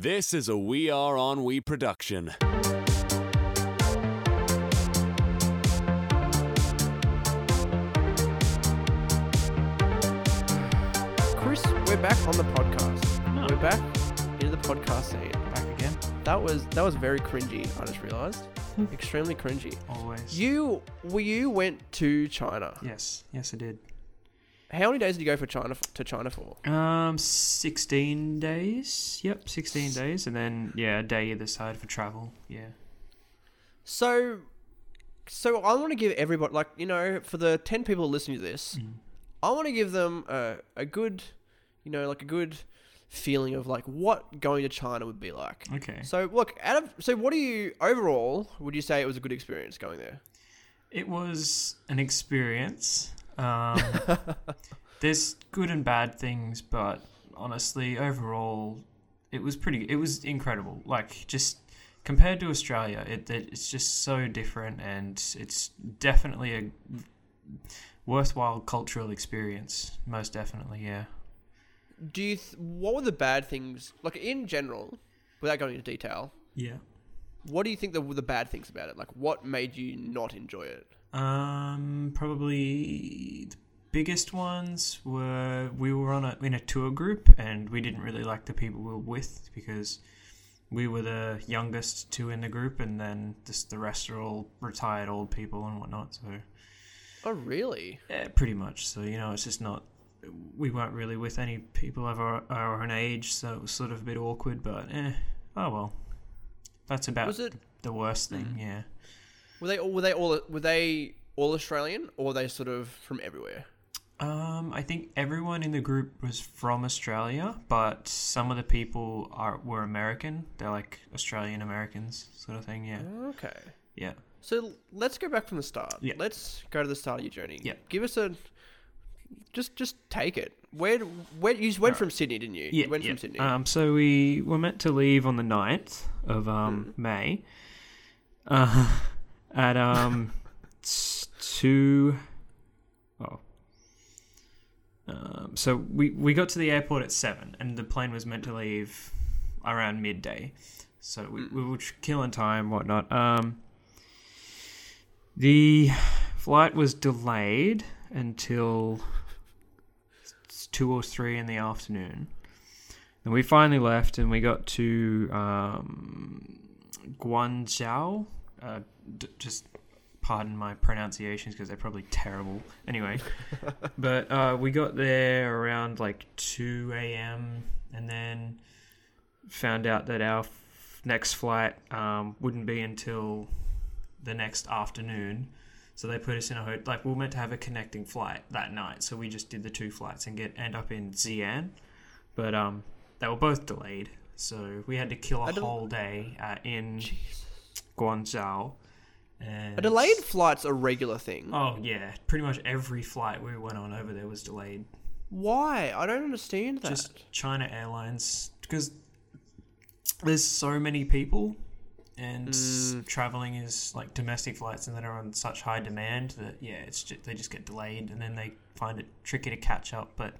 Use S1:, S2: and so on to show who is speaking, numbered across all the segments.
S1: This is a We Are On We production.
S2: Chris, we're back on the podcast.
S3: Oh.
S2: We're back into the podcast scene.
S3: Back again.
S2: That was that was very cringy. I just realised, extremely cringy.
S3: Always.
S2: You, well, you went to China.
S3: Yes. Yes, I did.
S2: How many days did you go for China to China for?
S3: Um, sixteen days. Yep, sixteen days, and then yeah, a day either side for travel. Yeah.
S2: So, so I want to give everybody, like you know, for the ten people listening to this,
S3: Mm.
S2: I want to give them a, a good, you know, like a good feeling of like what going to China would be like.
S3: Okay.
S2: So look, out of so what do you overall would you say it was a good experience going there?
S3: It was an experience. Um, there's good and bad things, but honestly, overall, it was pretty. It was incredible. Like just compared to Australia, it, it it's just so different, and it's definitely a worthwhile cultural experience. Most definitely, yeah.
S2: Do you th- what were the bad things like in general, without going into detail?
S3: Yeah.
S2: What do you think the were the bad things about it? Like what made you not enjoy it?
S3: Um, probably the biggest ones were we were on a in a tour group and we didn't really like the people we were with because we were the youngest two in the group and then just the rest are all retired old people and whatnot. So
S2: Oh really?
S3: yeah, pretty much. So you know, it's just not. We weren't really with any people of our, our own age, so it was sort of a bit awkward. But eh, oh well. That's about
S2: Was it
S3: the worst thing. Yeah.
S2: Were they all were they all were they all Australian or were they sort of from everywhere?
S3: Um, I think everyone in the group was from Australia, but some of the people are were American. They're like Australian Americans, sort of thing. Yeah,
S2: Okay.
S3: yeah.
S2: So let's go back from the start.
S3: Yeah.
S2: Let's go to the start of your journey.
S3: Yeah.
S2: Give us a just just take it. Where where you went from Sydney, didn't you?
S3: Yeah,
S2: you went
S3: yeah.
S2: from Sydney.
S3: Um, so we were meant to leave on the 9th of um May. Uh, at um two. Oh. Um, so we we got to the airport at seven, and the plane was meant to leave around midday. So we, we were killing time, whatnot. Um, the flight was delayed until two or three in the afternoon. And we finally left, and we got to um, Guangzhou. Uh, d- just pardon my pronunciations because they're probably terrible. Anyway, but uh, we got there around like two a.m. and then found out that our f- next flight um, wouldn't be until the next afternoon. So they put us in a hotel. Like we were meant to have a connecting flight that night, so we just did the two flights and get end up in Xi'an, but um, they were both delayed. So we had to kill a whole day uh, in
S2: Jesus.
S3: Guangzhou. And
S2: A delayed flight's a regular thing.
S3: Oh yeah, pretty much every flight we went on over there was delayed.
S2: Why? I don't understand that.
S3: Just China Airlines because there's so many people and
S2: Mm.
S3: traveling is like domestic flights and that are on such high demand that yeah, it's just, they just get delayed and then they find it tricky to catch up. But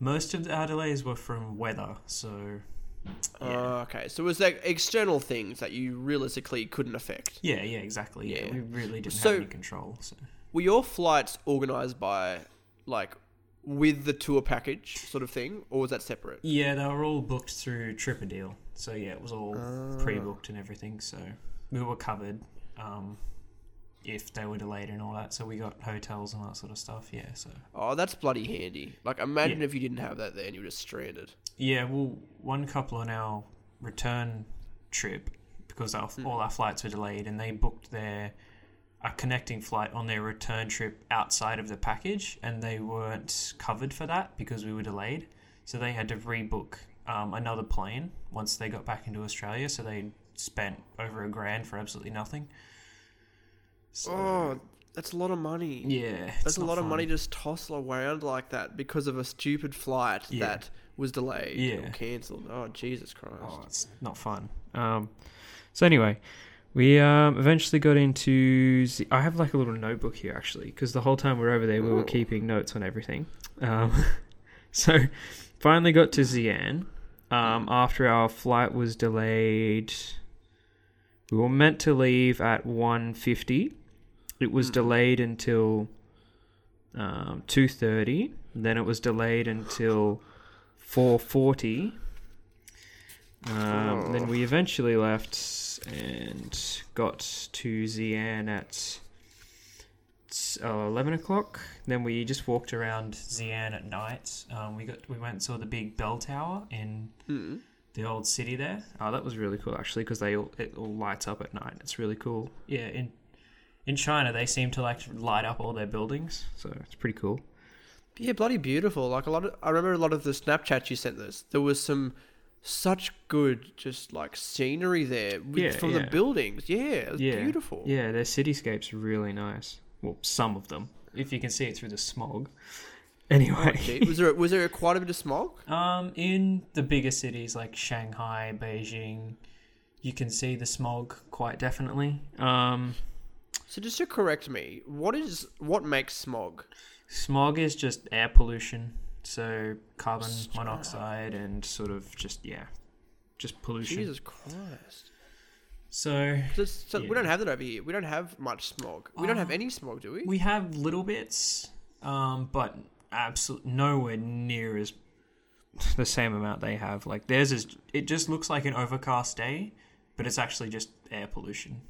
S3: most of our delays were from weather, so yeah,
S2: Oh, okay. So it was like external things that you realistically couldn't affect.
S3: yeah, yeah, exactly. Yeah,
S2: Yeah.
S3: we really didn't
S2: So-
S3: have any control. So.
S2: Were your flights organized by like with the tour package sort of thing, or was that separate?
S3: Yeah, they were all booked through Tripadeal. So yeah, it was all
S2: Ah.
S3: pre-booked and everything. So we were covered um, if they were delayed and all that. So we got hotels and that sort of stuff. Yeah. So
S2: Oh, that's bloody handy. Like imagine
S3: Yeah.
S2: if you didn't have that there and you were just stranded.
S3: yeah, well, one couple on our return trip because our,
S2: Hmm.
S3: all our flights were delayed, and they booked their a connecting flight on their return trip outside of the package, and they weren't covered for that because we were delayed. So they had to rebook um, another plane once they got back into Australia. So they spent over a grand for absolutely nothing. So,
S2: Oh, that's a lot of money.
S3: yeah,
S2: That's a lot of money just tossed around like that because of a stupid flight
S3: Yeah.
S2: that was delayed
S3: Yeah.
S2: or cancelled. Oh Jesus Christ!
S3: Oh, it's not fun. Um, so anyway, we um, eventually got into. Z- I have like a little notebook here actually, because the whole time we were over there, we were keeping notes on everything. Um, so finally got to Xi'an. um, after our flight was delayed, we were meant to leave at 1.50. It was
S2: Hmm.
S3: delayed until um, 2.30. Then it was delayed until 4.40. Um, Then
S2: Oh.
S3: we eventually left and got to Xi'an at uh, 11 o'clock. Then we just walked around Xi'an at night. Um, we got we went and saw the big bell tower in
S2: Mm.
S3: the old city there. Oh, that was really cool actually because they all, it all lights up at night. It's really cool. Yeah, in in China they seem to like light up all their buildings, so it's pretty cool.
S2: Yeah, bloody beautiful. Like a lot of, I remember a lot of the Snapchats you sent us. There was some such good, just like scenery there with,
S3: Yeah,
S2: from
S3: yeah.
S2: the buildings. Yeah, it was
S3: Yeah,
S2: beautiful.
S3: Yeah, their cityscapes really nice. Well, some of them, if you can see it through the smog. Anyway,
S2: Oh, was there was there quite a bit of smog?
S3: Um, in the bigger cities like Shanghai, Beijing, you can see the smog quite definitely. Um,
S2: So just to correct me, what is what makes smog?
S3: smog is just air pollution, so carbon
S2: Stop.
S3: monoxide and sort of just yeah, just pollution.
S2: Jesus Christ!
S3: So
S2: so
S3: Yeah.
S2: we don't have that over here. We don't have much smog. We don't have
S3: Uh,
S2: any smog, do we?
S3: we have little bits, um, but absolutely nowhere near as the same amount they have. Like theirs is, it just looks like an overcast day, but it's actually just air pollution.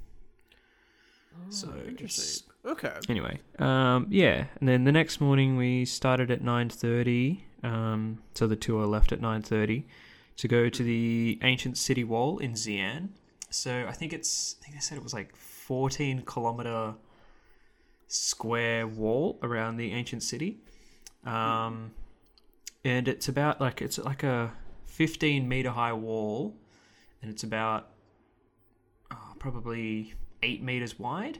S3: So
S2: Oh, Interesting. Okay.
S3: anyway, um, yeah, and then the next morning we started at nine thirty. Um, so the tour left at nine thirty to go to the ancient city wall in Xi'an. So I think it's, I think they said it was like fourteen kilometer square wall around the ancient city, um, and it's about like it's like a fifteen meter high wall, and it's about uh, probably eight meters wide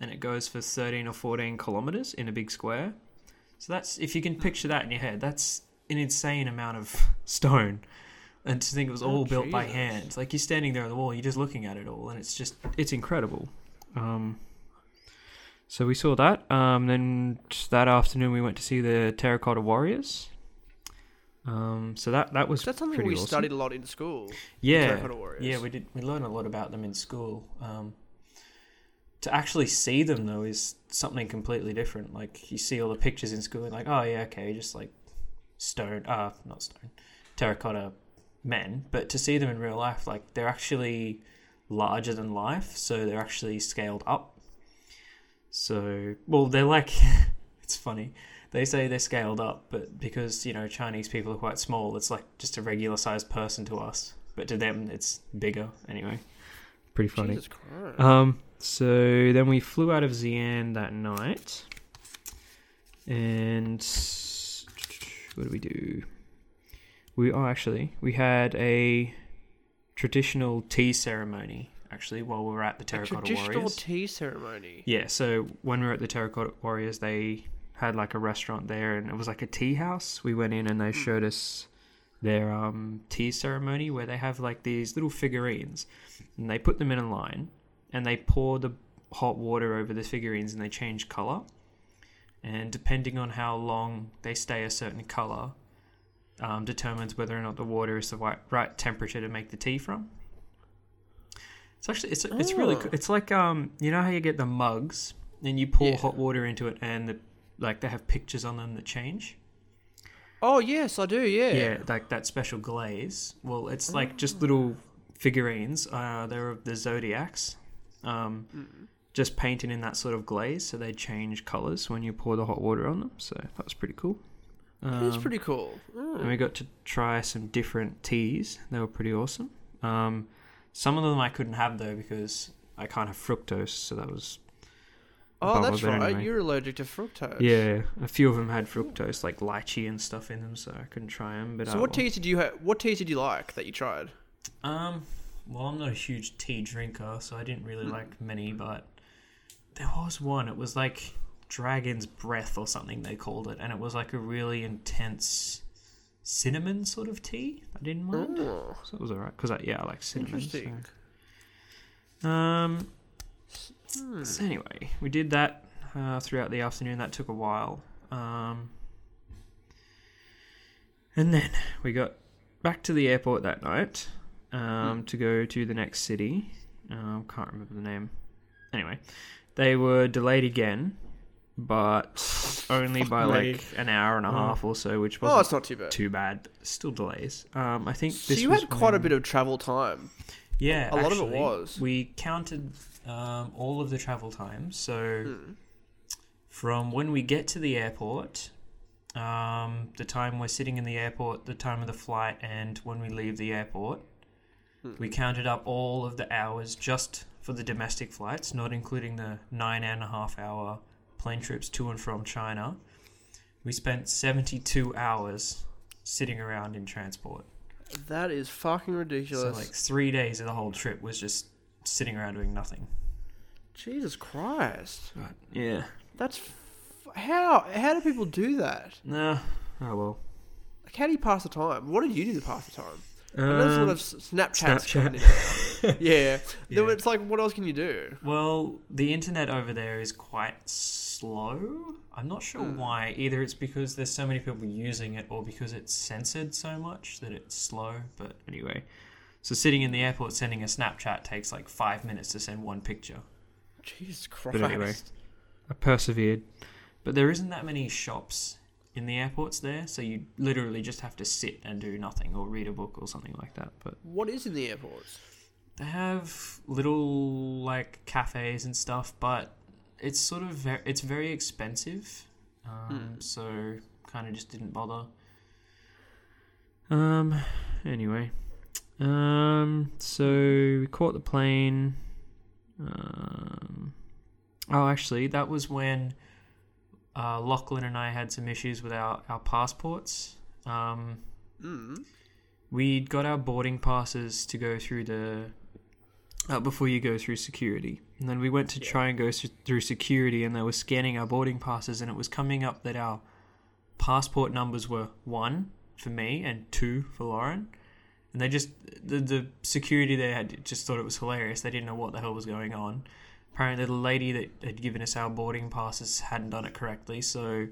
S3: and it goes for 13 or 14 kilometers in a big square. So that's if you can picture that in your head, that's an insane amount of stone. And to think it was all
S2: Oh,
S3: built by hand. Like you're standing there on the wall, you're just looking at it all, and it's just it's incredible. Um, so we saw that. Um, then that afternoon we went to see the Terracotta Warriors. Um, so that that was
S2: That's something
S3: pretty
S2: we
S3: awesome.
S2: studied a lot in school.
S3: Yeah,
S2: Terracotta Warriors.
S3: yeah, we did. We learned a lot about them in school. Um, to actually see them though is something completely different. Like you see all the pictures in school, and like, oh yeah, okay, just like stone, uh, not stone, terracotta men. But to see them in real life, like they're actually larger than life, so they're actually scaled up. So, well, they're like, it's funny. They say they're scaled up, but because you know Chinese people are quite small, it's like just a regular sized person to us. But to them, it's bigger. Anyway, pretty funny.
S2: Jesus Christ.
S3: Um, so then we flew out of Xi'an that night, and what did we do? We oh, actually we had a traditional tea ceremony actually while we were at the Terracotta a
S2: traditional
S3: Warriors.
S2: tea ceremony.
S3: Yeah, so when we were at the Terracotta Warriors, they had like a restaurant there, and it was like a tea house. We went in and they showed us their um, tea ceremony where they have like these little figurines, and they put them in a line, and they pour the hot water over the figurines, and they change color. And depending on how long they stay a certain color, um, determines whether or not the water is the right, right temperature to make the tea from. It's actually it's it's really
S2: Oh.
S3: co- it's like um you know how you get the mugs and you pour
S2: Yeah.
S3: hot water into it and the, like they have pictures on them that change.
S2: Oh yes, I do. Yeah.
S3: Yeah, like that special glaze. Well, it's like just little figurines. Uh, they're of the zodiacs, um, just painting in that sort of glaze, so they change colors when you pour the hot water on them. So that was pretty cool. Um,
S2: pretty cool. Mm.
S3: and we got to try some different teas. They were pretty awesome. Um, some of them I couldn't have though because I can't have fructose, so that was
S2: Oh, that's right.
S3: anyway.
S2: You're allergic to fructose.
S3: yeah. A few of them had fructose, like lychee and stuff in them, so I couldn't try them. But
S2: So
S3: oh
S2: what
S3: well.
S2: teas did you have? What teas did you like that you tried?
S3: Um, well, I'm not a huge tea drinker, so I didn't really like many, but there was one. It was like Dragon's Breath or something they called it, and it was like a really intense cinnamon sort of tea. I didn't mind,
S2: Oh,
S3: so it was alright. Cause I, yeah, I like cinnamon.
S2: interesting.
S3: So. Um.
S2: Hmm.
S3: So anyway, we did that uh, throughout the afternoon. That took a while. Um, and then we got back to the airport that night um, to go to the next city. Um, can't remember the name. Anyway, they were delayed again, but only by
S2: me.
S3: like an hour and a
S2: Oh.
S3: half or so, which
S2: Oh,
S3: wasn't
S2: it's not too bad.
S3: too bad. Still delays. Um, I think
S2: So
S3: this
S2: you
S3: was
S2: had quite a bit of travel time.
S3: Yeah,
S2: a lot of it was.
S3: We counted um, all of the travel times. So
S2: Hmm.
S3: from when we get to the airport, um, the time we're sitting in the airport, the time of the flight, and when we leave the airport,
S2: Hmm.
S3: we counted up all of the hours just for the domestic flights, not including the nine and a half hour plane trips to and from China. We spent 72 hours sitting around in transport.
S2: That is fucking
S3: So,
S2: ridiculous.
S3: like, three days of the whole trip was just sitting around doing nothing.
S2: Jesus Christ.
S3: Yeah.
S2: That's f- how how do people do that?
S3: Nah. Oh well.
S2: Like, how do you pass the time? What did you do to pass the time? I know there's a lot
S3: Um,
S2: of Snapchats
S3: Snapchat.
S2: coming in. now. yeah.
S3: Yeah.
S2: it's like, what else can you do?
S3: well, the internet over there is quite slow. I'm not sure
S2: Hmm.
S3: why. Either it's because there's so many people using it, or because it's censored so much that it's slow. But anyway, so sitting in the airport sending a Snapchat takes like five minutes to send one picture.
S2: Jesus Christ.
S3: But anyway. I persevered. But there isn't that many shops in the airports there, so you literally just have to sit and do nothing or read a book or something like that. But
S2: What is in the airports?
S3: They have little like cafes and stuff, but it's sort of very, it's very expensive. Um, So kind of just didn't bother. Um. Anyway, um. So we caught the plane. Um. Oh, actually, that was when uh, Lachlan and I had some issues with our our passports. Um
S2: Mm.
S3: we got our boarding passes to go through the uh, before you go through security and then we went to
S2: Yeah.
S3: try and go through security and they were scanning our boarding passes and it was coming up that our passport numbers were one for me and two for lauren and they just the, the security there had just thought it was hilarious they didn't know what the hell was going on apparently the lady that had given us our boarding passes hadn't done it correctly so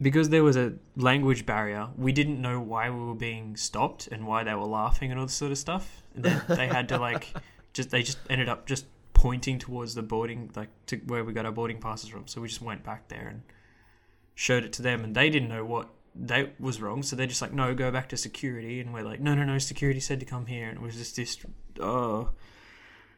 S3: because there was a language barrier, we didn't know why we were being stopped and why they were laughing and all this sort of stuff. And then they had to like just they just ended up just pointing towards the boarding like to where we got our boarding passes from. So we just went back there and showed it to them and they didn't know what they was wrong. So they're just like, no, go back to security and we're like, no no no, security said to come here and it was just this oh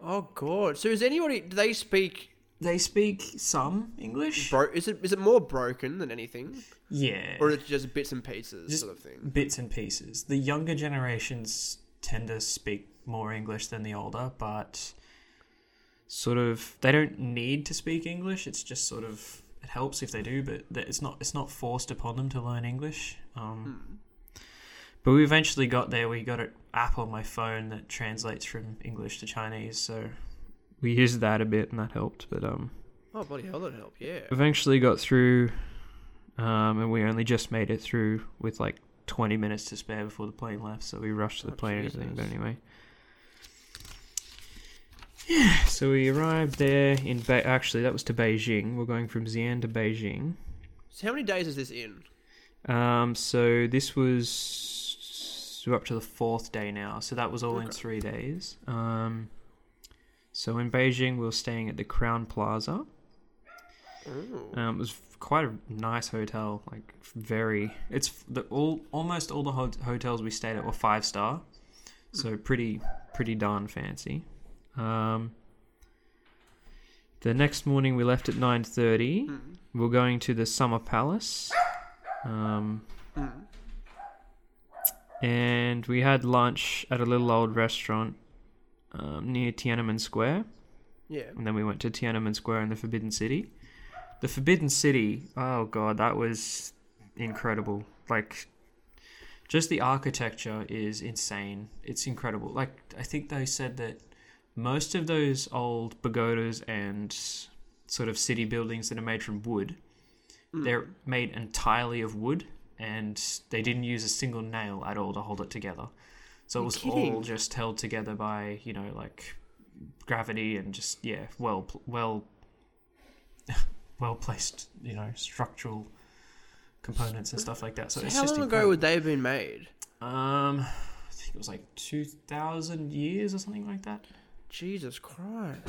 S2: Oh god. So is anybody? Do they speak?
S3: they speak some English.
S2: Bro, is it is it more broken than anything,
S3: Yeah.
S2: or it's just bits and pieces
S3: Just-
S2: sort of thing?
S3: bits and pieces. The younger generations tend to speak more English than the older, but sort of they don't need to speak English. It's just sort of it helps if they do, but it's not it's not forced upon them to learn English. Um, But we eventually got there. We got an app on my phone that translates from English to Chinese, so we used that a bit, and that helped. But um,
S2: Oh bloody hell, that help. Yeah.
S3: eventually got through, um, and we only just made it through with like 20 minutes to spare before the plane left, so we rushed to the
S2: Oh,
S3: plane and everything. But anyway, yeah. So we arrived there in Be- actually that was to Beijing. We're going from Xi'an to Beijing.
S2: So how many days is this in?
S3: Um, so this was we're up to the fourth day now. So that was all in three days. Um, so in Beijing, we were staying at the Crowne Plaza. Um, it was quite a nice hotel, like very. It's the all almost all the ho- hotels we stayed at were five star, so pretty pretty darn fancy. Um, the next morning we left at nine thirty.
S2: Mm.
S3: We are going to the Summer Palace, um,
S2: Mm.
S3: And we had lunch at a little old restaurant um, near Tiananmen Square.
S2: Yeah.
S3: And then we went to Tiananmen Square in the Forbidden City. The Forbidden City, oh god, that was incredible. Like, just the architecture is insane. It's incredible. Like, I think they said that most of those old pagodas and sort of city buildings that are made from wood,
S2: Mm.
S3: they're made entirely of wood, and they didn't use a single nail at all to hold it together. So it was all just held together by, you know, like gravity and just yeah, well, well, well placed, you know, structural components and stuff like that. So,
S2: So
S3: it's
S2: how
S3: just
S2: long ago would they have been made?
S3: Um, I think it was like two thousand years or something like that.
S2: Jesus Christ.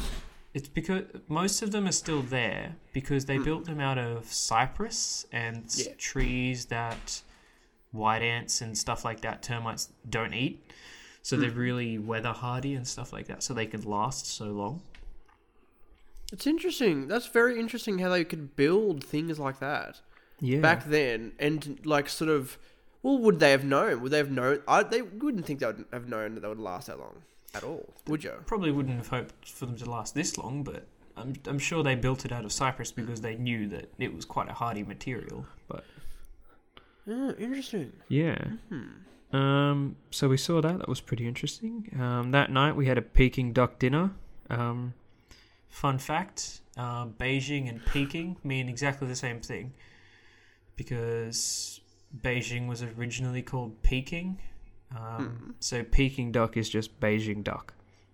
S3: It's because most of them are still there because they hmm. built them out of cypress and
S2: Yeah.
S3: trees that white ants and stuff like that termites don't eat. So hmm. they're really weather hardy and stuff like that, so they can last so long.
S2: It's interesting. That's very interesting how they could build things like that
S3: Yeah.
S2: back then, and like sort of. Well, would they have known? Would they have known? I, they wouldn't think they would have known that they would last that long at all, would you?
S3: Probably wouldn't have hoped for them to last this long, but I'm I'm sure they built it out of cypress because they knew that it was quite a hardy material. But
S2: Yeah, interesting.
S3: yeah. Um. So we saw that. That was pretty interesting. Um. That night we had a Peking duck dinner. Um. Fun fact: uh, Beijing and Peking mean exactly the same thing, because Beijing was originally called Peking. Um, So Peking duck is just Beijing duck,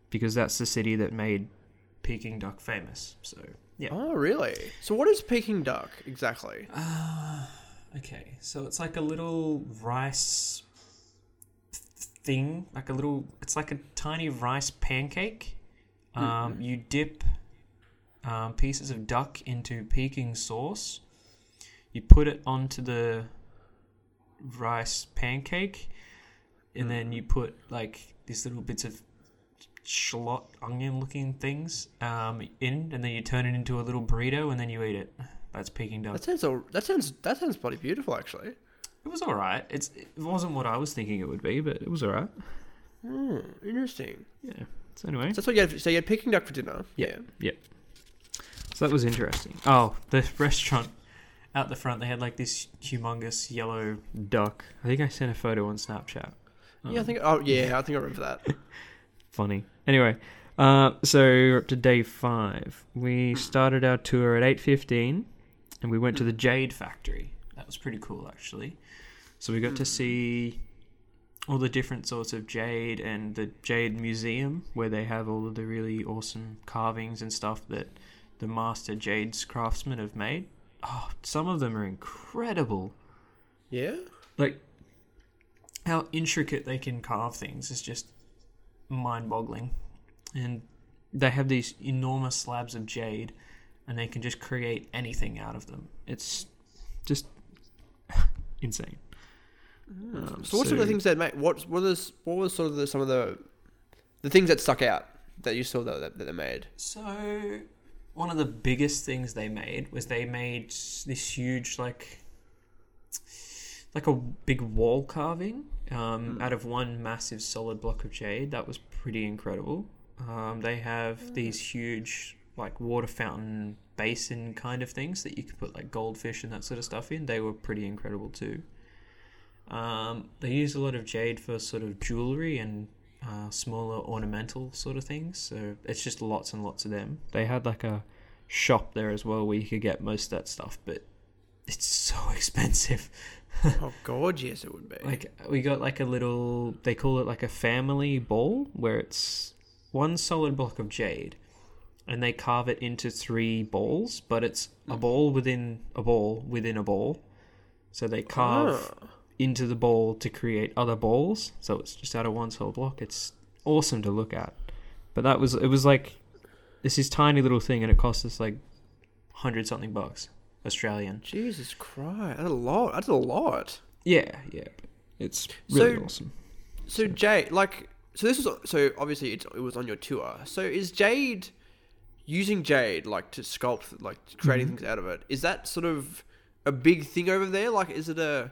S3: because that's the city that made Peking duck famous. So yeah.
S2: Oh, really? So, what is Peking duck exactly?
S3: Uh, okay, so it's like a little rice thing, like a little. It's like a tiny rice pancake. Um, You dip um, pieces of duck into Peking sauce. You put it onto the rice pancake, and then you put like these little bits of shallot onion-looking things um, in, and then you turn it into a little burrito, and then you eat it. That's Peking duck.
S2: That sounds. all- That sounds. That sounds bloody beautiful, actually.
S3: It was all right. It's it wasn't what I was thinking it would be, but it was all right.
S2: Hmm, interesting.
S3: Yeah. So anyway,
S2: So that's what you had. So you had Peking duck for dinner.
S3: Yeah. Yeah. so that was interesting. Oh, the restaurant out the front, they had like this humongous yellow duck. I think I sent a photo on Snapchat.
S2: Yeah. I
S3: Um,
S2: think. Oh, yeah. I think I remember that.
S3: funny. Anyway, uh, so we're up to day five. We started our tour at eight fifteen, and we went to the Jade Factory. That was pretty cool, actually. So we got to see all the different sorts of jade and the Jade Museum, where they have all of the really awesome carvings and stuff that the master Jade's craftsmen have made. Oh, some of them are incredible
S2: Yeah.
S3: like how intricate they can carve things is just mind-boggling and they have these enormous slabs of jade and they can just create anything out of them it's just insane Um,
S2: So what sort of things they make? What what is what was sort of the, some of the the things that stuck out that you saw that that, that they made?
S3: So, one of the biggest things they made was they made this huge, like, like a big wall carving um, out of one massive solid block of jade. That was pretty incredible. Um, they have these huge, like, water fountain basin kind of things that you could put, like, goldfish and that sort of stuff in. They were pretty incredible too. Um, they use a lot of jade for sort of jewelry and uh, smaller ornamental sort of things. So it's just lots and lots of them. They had like a shop there as well where you could get most of that stuff, but it's so expensive.
S2: oh gorgeous it would be.
S3: Like we got like a little they call it like a family ball where it's one solid block of jade and they carve it into three balls, but it's a ball within a ball within a ball. So they carve
S2: Ah.
S3: into the ball to create other balls. So it's just out of one solid block. It's awesome to look at. But that was it was like this is tiny little thing and it cost us like hundred something bucks Australian.
S2: Jesus Christ, that's a lot. That's a lot.
S3: Yeah, yeah. It's really
S2: So-
S3: awesome.
S2: So Jade, like, so this was so obviously it's, it was on your tour. So is Jade using Jade like to sculpt, like creating things out of it? Is that sort of a big thing over there? Like, is it a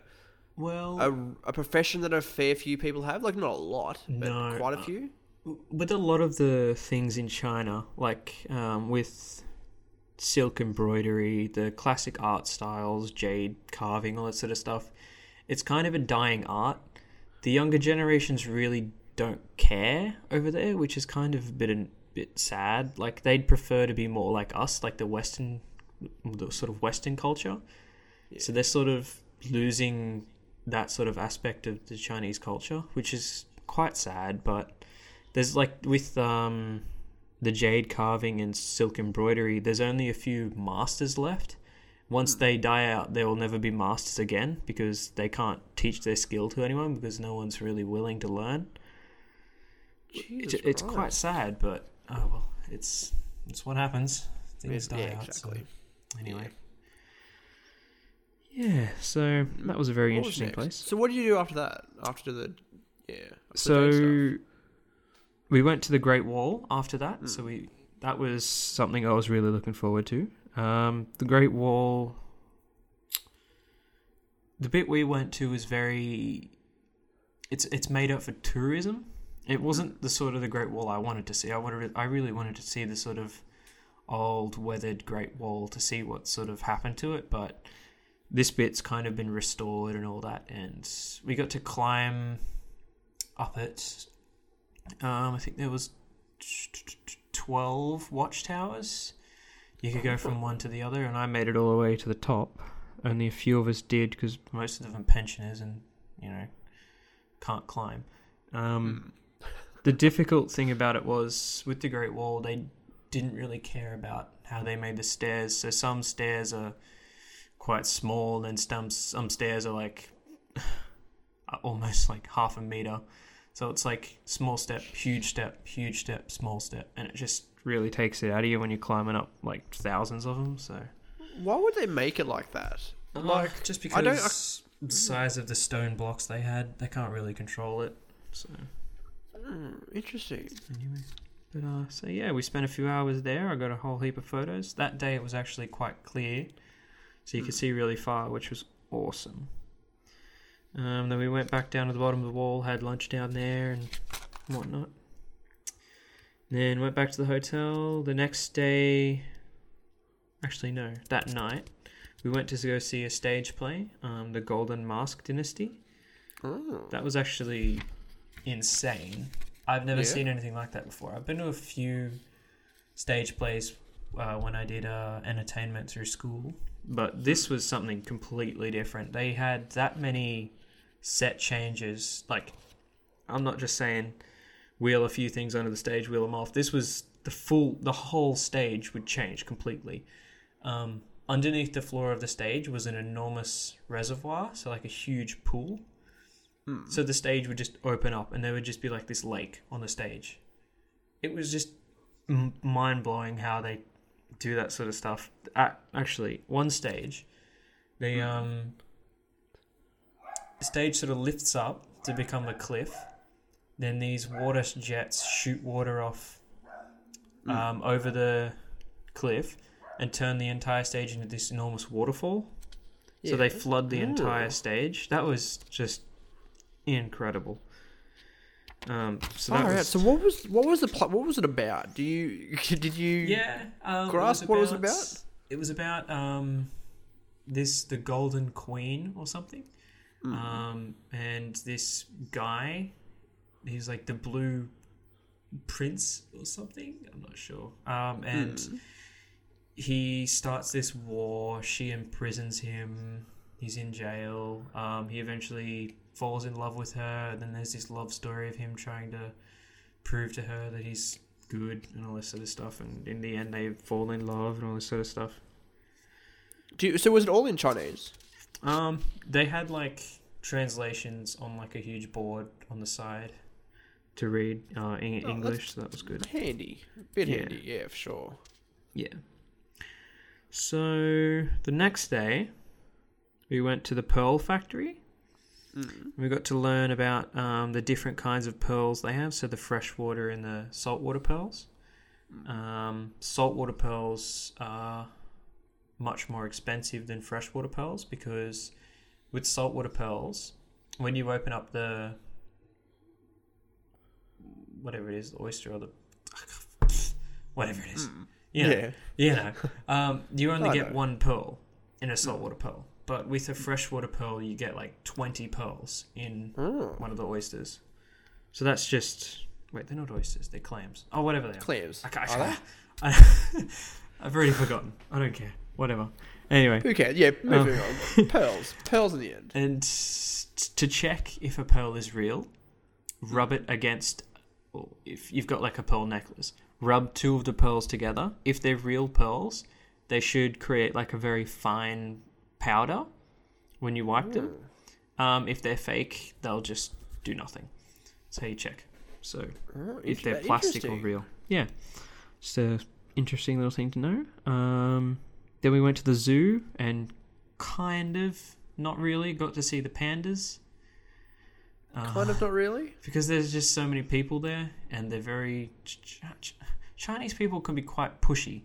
S3: Well,
S2: a, a profession that a fair few people have? Like, not a lot, but
S3: No,
S2: quite a
S3: uh,
S2: few.
S3: with a lot of the things in China, like um, with silk embroidery, the classic art styles, jade carving, all that sort of stuff, it's kind of a dying art. The younger generations really don't care over there, which is kind of a bit a bit sad. Like they'd prefer to be more like us, like the Western, the sort of Western culture. So they're sort of losing that sort of aspect of the Chinese culture, which is quite sad. But there's like with um, the jade carving and silk embroidery, there's only a few masters left, Once hmm. they die out, there will never be masters again because they can't teach their skill to anyone because no one's really willing to learn. It's, it's quite sad, but oh well, it's it's what happens. Things
S2: Yeah,
S3: die
S2: yeah,
S3: out.
S2: exactly.
S3: So anyway, yeah. So that was a very
S2: What
S3: interesting place.
S2: So what did you do after that? After the yeah. after the
S3: So we went to the Great Wall after that.
S2: Mm.
S3: So we that was something I was really looking forward to. Um, the Great Wall. The bit we went to was very. It's it's made up for tourism. It wasn't the sort of the Great Wall I wanted to see. I wanted I really wanted to see the sort of old weathered Great Wall to see what sort of happened to it, but this bit's kind of been restored and all that, and we got to climb up it. Um, I think there was twelve watchtowers. You could go from one to the other, and I made it all the way to the top. Only a few of us did because most of them pensioners and you know can't climb. Um, the difficult thing about it was with the Great Wall, they didn't really care about how they made the stairs. So some stairs are quite small, and some some stairs are like almost like half a meter. So it's like small step, huge step, huge step, small step, and it just really takes it out of you when you're climbing up like thousands of them. So
S2: Why would they make it like that?
S3: like just because
S2: I don't-
S3: because the size of the stone blocks they had, they can't really control it. So
S2: Hmm, interesting.
S3: anyway, but uh, so yeah, we spent a few hours there. I got a whole heap of photos. That day it was actually quite clear, so you could see really far, which was awesome. Um, then we went back down to the bottom of the wall, had lunch down there and whatnot. Then went back to the hotel. The next day, actually no, that night, we went to go see a stage play, um, the Golden Mask Dynasty.
S2: Oh.
S3: That was actually insane. I've never
S2: Yeah.
S3: seen anything like that before. I've been to a few stage plays uh, when I did uh, entertainment through school, but this was something completely different. They had that many set changes. Like, I'm not just saying wheel a few things onto the stage, wheel them off. This was the full, the whole stage would change completely. Um, underneath the floor of the stage was an enormous reservoir, so like a huge pool. So the stage would just open up, and there would just be like this lake on the stage. It was just m- mind blowing how they do that sort of stuff. At, actually, one stage, they um, the stage sort of lifts up to become a cliff. Then these water jets shoot water off um, over the cliff and turn the entire stage into this enormous waterfall. So they flood the entire stage. That was just incredible. Um, so that
S2: out.
S3: was,
S2: So what was what was the pl- what was it about? Do you did you?
S3: yeah. Um,
S2: grasp what it was about?
S3: It was about um, this the Golden Queen or something,
S2: Hmm.
S3: um, and this guy, he's like the Blue Prince or something. I'm not sure. Um, and
S2: Hmm.
S3: he starts this war. She imprisons him. He's in jail. Um, he eventually falls in love with her. And then there's this love story of him trying to prove to her that he's good and all this sort of stuff. And in the end, they fall in love and all this sort of stuff.
S2: Do you, so was it all in Chinese?
S3: Um, they had like translations on like a huge board on the side to read uh, in
S2: Oh,
S3: English. So that was good.
S2: Handy, a bit
S3: Yeah.
S2: handy, yeah, for sure.
S3: Yeah. So the next day, we went to the pearl factory. We got to learn about um, the different kinds of pearls they have. So the freshwater and the saltwater pearls. Um, saltwater pearls are much more expensive than freshwater pearls because with saltwater pearls, when you open up the whatever it is, the oyster or the whatever it is, hmm. you know,
S2: Yeah.
S3: you know, um, you only get one pearl in a hmm. saltwater pearl, but with a freshwater pearl, you get like twenty pearls in
S2: Oh.
S3: one of the oysters. So that's just wait, they're not oysters, they're clams. Oh, whatever they are.
S2: Clams.
S3: I
S2: Are they?
S3: I, have already forgotten. I don't care. Whatever. Anyway,
S2: Who cares? Yeah, moving
S3: Um,
S2: on. Pearls. Pearls in the end.
S3: and to check if a pearl is real, rub it against. Well, if you've got like a pearl necklace, rub two of the pearls together. If they're real pearls, they should create like a very fine powder when you wipe them. Um, if they're fake, they'll just do nothing. That's how you check. So
S2: Oh,
S3: if they're plastic or real. Yeah. Just a interesting little thing to know. Um, then we went to the zoo and kind of, not really, got to see the pandas. Uh,
S2: Kind of not really.
S3: because there's just so many people there and they're very Ch- Ch- Ch- Chinese people can be quite pushy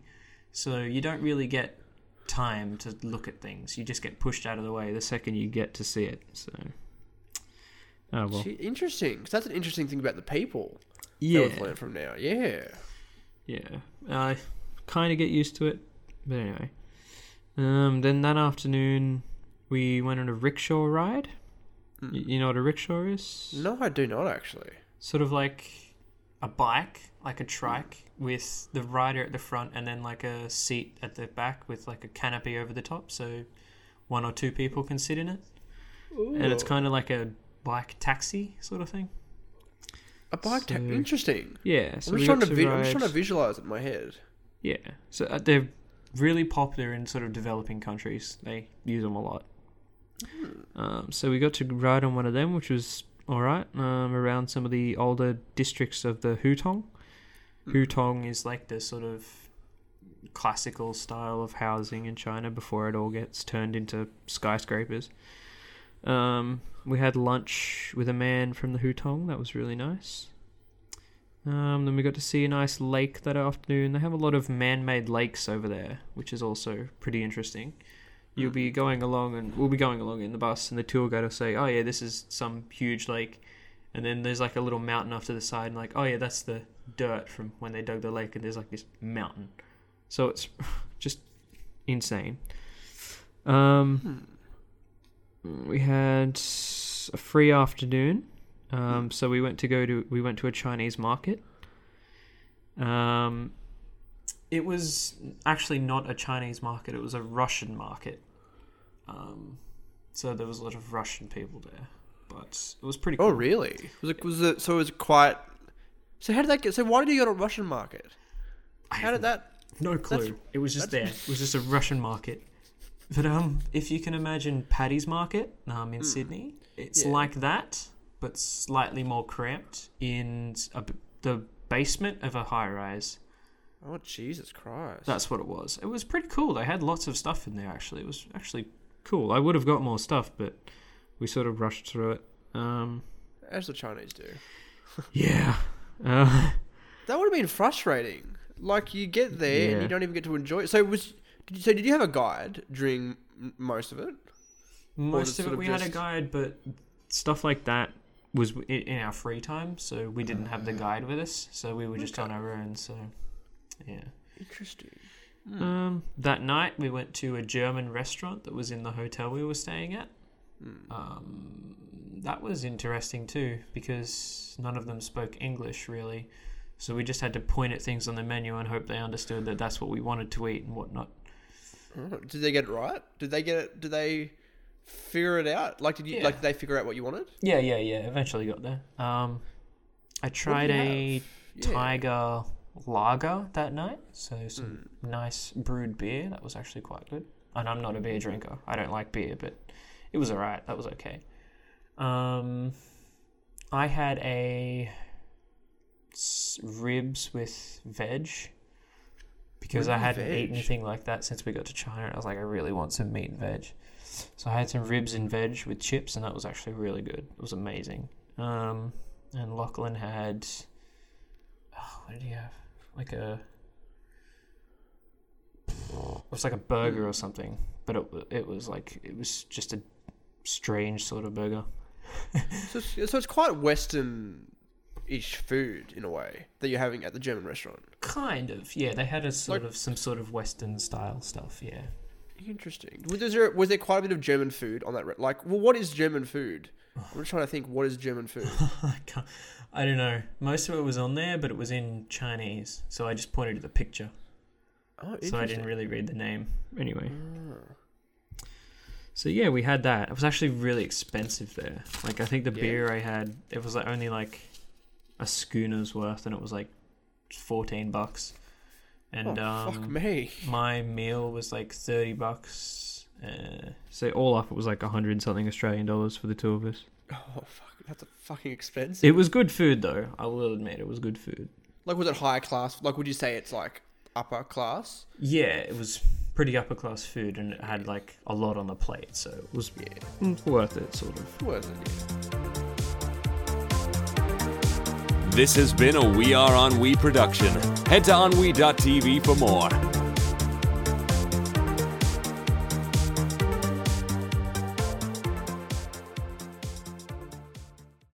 S3: so you don't really get time to look at things you just get pushed out of the way the second you get to see it so oh well
S2: interesting. 'Cause that's an interesting thing about the people.
S3: yeah
S2: That we've learned from now. Yeah.
S3: yeah I kind of get used to it but anyway um then that afternoon we went on a rickshaw ride
S2: Hmm.
S3: Y- you know what a rickshaw is
S2: No, I do not actually.
S3: sort of like a bike, like a trike, with the rider at the front and then like a seat at the back with like a canopy over the top, so one or two people can sit in it. And it's kind of like a bike taxi sort of thing.
S2: a bike. ta-
S3: so-
S2: interesting.
S3: Yeah, so
S2: I'm
S3: we
S2: just, trying
S3: got
S2: to
S3: to
S2: vi- I'm
S3: ride.
S2: just trying to visualize it in my head.
S3: Yeah, so uh, they're really popular in sort of developing countries. They use them a lot. Um, so we got to ride on one of them, which was all right. Um, around some of the older districts of the Hutong. Hutong is like the sort of classical style of housing in China before it all gets turned into skyscrapers. Um, we had lunch with a man from the Hutong. That was really nice. Um, then we got to see a nice lake that afternoon. They have a lot of man-made lakes over there, which is also pretty interesting. You'll be going along, and we'll be going along in the bus, and the tour guide will say, "Oh yeah, this is some huge lake," and then there's like a little mountain off to the side, and like, "Oh yeah, that's the dirt from when they dug the lake," and there's like this mountain. So it's just insane. Um, we had a free afternoon. Um, so we went to go to we went to a Chinese market. Um, it was actually not a Chinese market; it was a Russian market. Um, so there was a lot of Russian people there, but it was pretty. Cool.
S2: Oh, really? Was it? Was it? So it was quite. So how did that get? So why did you go to a Russian market? How did that?
S3: No clue. It was just there. It was just a Russian market. But um, if you can imagine Paddy's Market um in
S2: Mm.
S3: Sydney, it's
S2: Yeah.
S3: like that, but slightly more cramped in a the basement of a high rise.
S2: Oh Jesus Christ!
S3: That's what it was. It was pretty cool. They had lots of stuff in there. Actually, it was actually cool. I would have got more stuff, but we sort of rushed through it. Um,
S2: as the Chinese do.
S3: yeah. Uh,
S2: That would have been frustrating. Like you get there and you don't even get to enjoy it. So was did you, so did you have a guide during most of it?
S3: Most of it
S2: of
S3: we had a guide, but stuff like that was in our free time, so we didn't have the guide with us, so we were just on our own. So, yeah.
S2: Interesting.
S3: Um, that night we went to a German restaurant that was in the hotel we were staying at. Um, that was interesting too because none of them spoke English really, so we just had to point at things on the menu and hope they understood that that's what we wanted to eat and whatnot.
S2: Oh, did they get it right? Did they get it? Did they figure it out? Like did you
S3: Yeah.
S2: like did they figure out what you wanted?
S3: Yeah, yeah, yeah. Eventually got there. Um, I tried a?
S2: Yeah.
S3: Tiger lager that night, so some nice brewed beer. That was actually quite good. And I'm not a beer drinker. I don't like beer, but it was alright. That was okay. Um, I had a ribs with veg because I hadn't
S2: veg?
S3: eaten anything like that since we got to China. I was like, I really want some meat and veg. So I had some ribs and veg with chips, and that was actually really good. It was amazing. Um, and Lachlan had, oh, what did he have? Like a, it was like a burger or something, but it it was like it was just a strange sort of burger.
S2: So it's, so it's quite Western-ish food in a way that you're having at the German restaurant.
S3: Kind of, yeah. They had a sort
S2: Like-
S3: of some sort of Western style stuff, yeah.
S2: Interesting. Was there was there quite a bit of German food on that? Re- like, well, what is German food? I'm just trying to think. What is German food?
S3: I I don't know. Most of it was on there, but it was in Chinese, so I just pointed to the picture.
S2: Oh,
S3: So I didn't really read the name. Anyway.
S2: Ah.
S3: So yeah, we had that. It was actually really expensive there. Like I think the
S2: Yeah.
S3: beer I had, it was like only like a schooner's worth, and it was like fourteen bucks. And
S2: oh,
S3: um,
S2: fuck me.
S3: my meal was like thirty bucks. Uh, so all up, it was like a hundred something Australian dollars for the two of us.
S2: Oh fuck, that's a fucking expensive.
S3: It was good food though. I will admit, it was good food.
S2: like, was it high class? Like, would you say it's like upper class?
S3: Yeah, it was pretty upper class food, and it had like a lot on the plate, so it was
S2: Yeah,
S3: worth it, sort of.
S2: worth it. Yeah.
S1: This has been a We Are On We production. Head to OnWe.tv for more.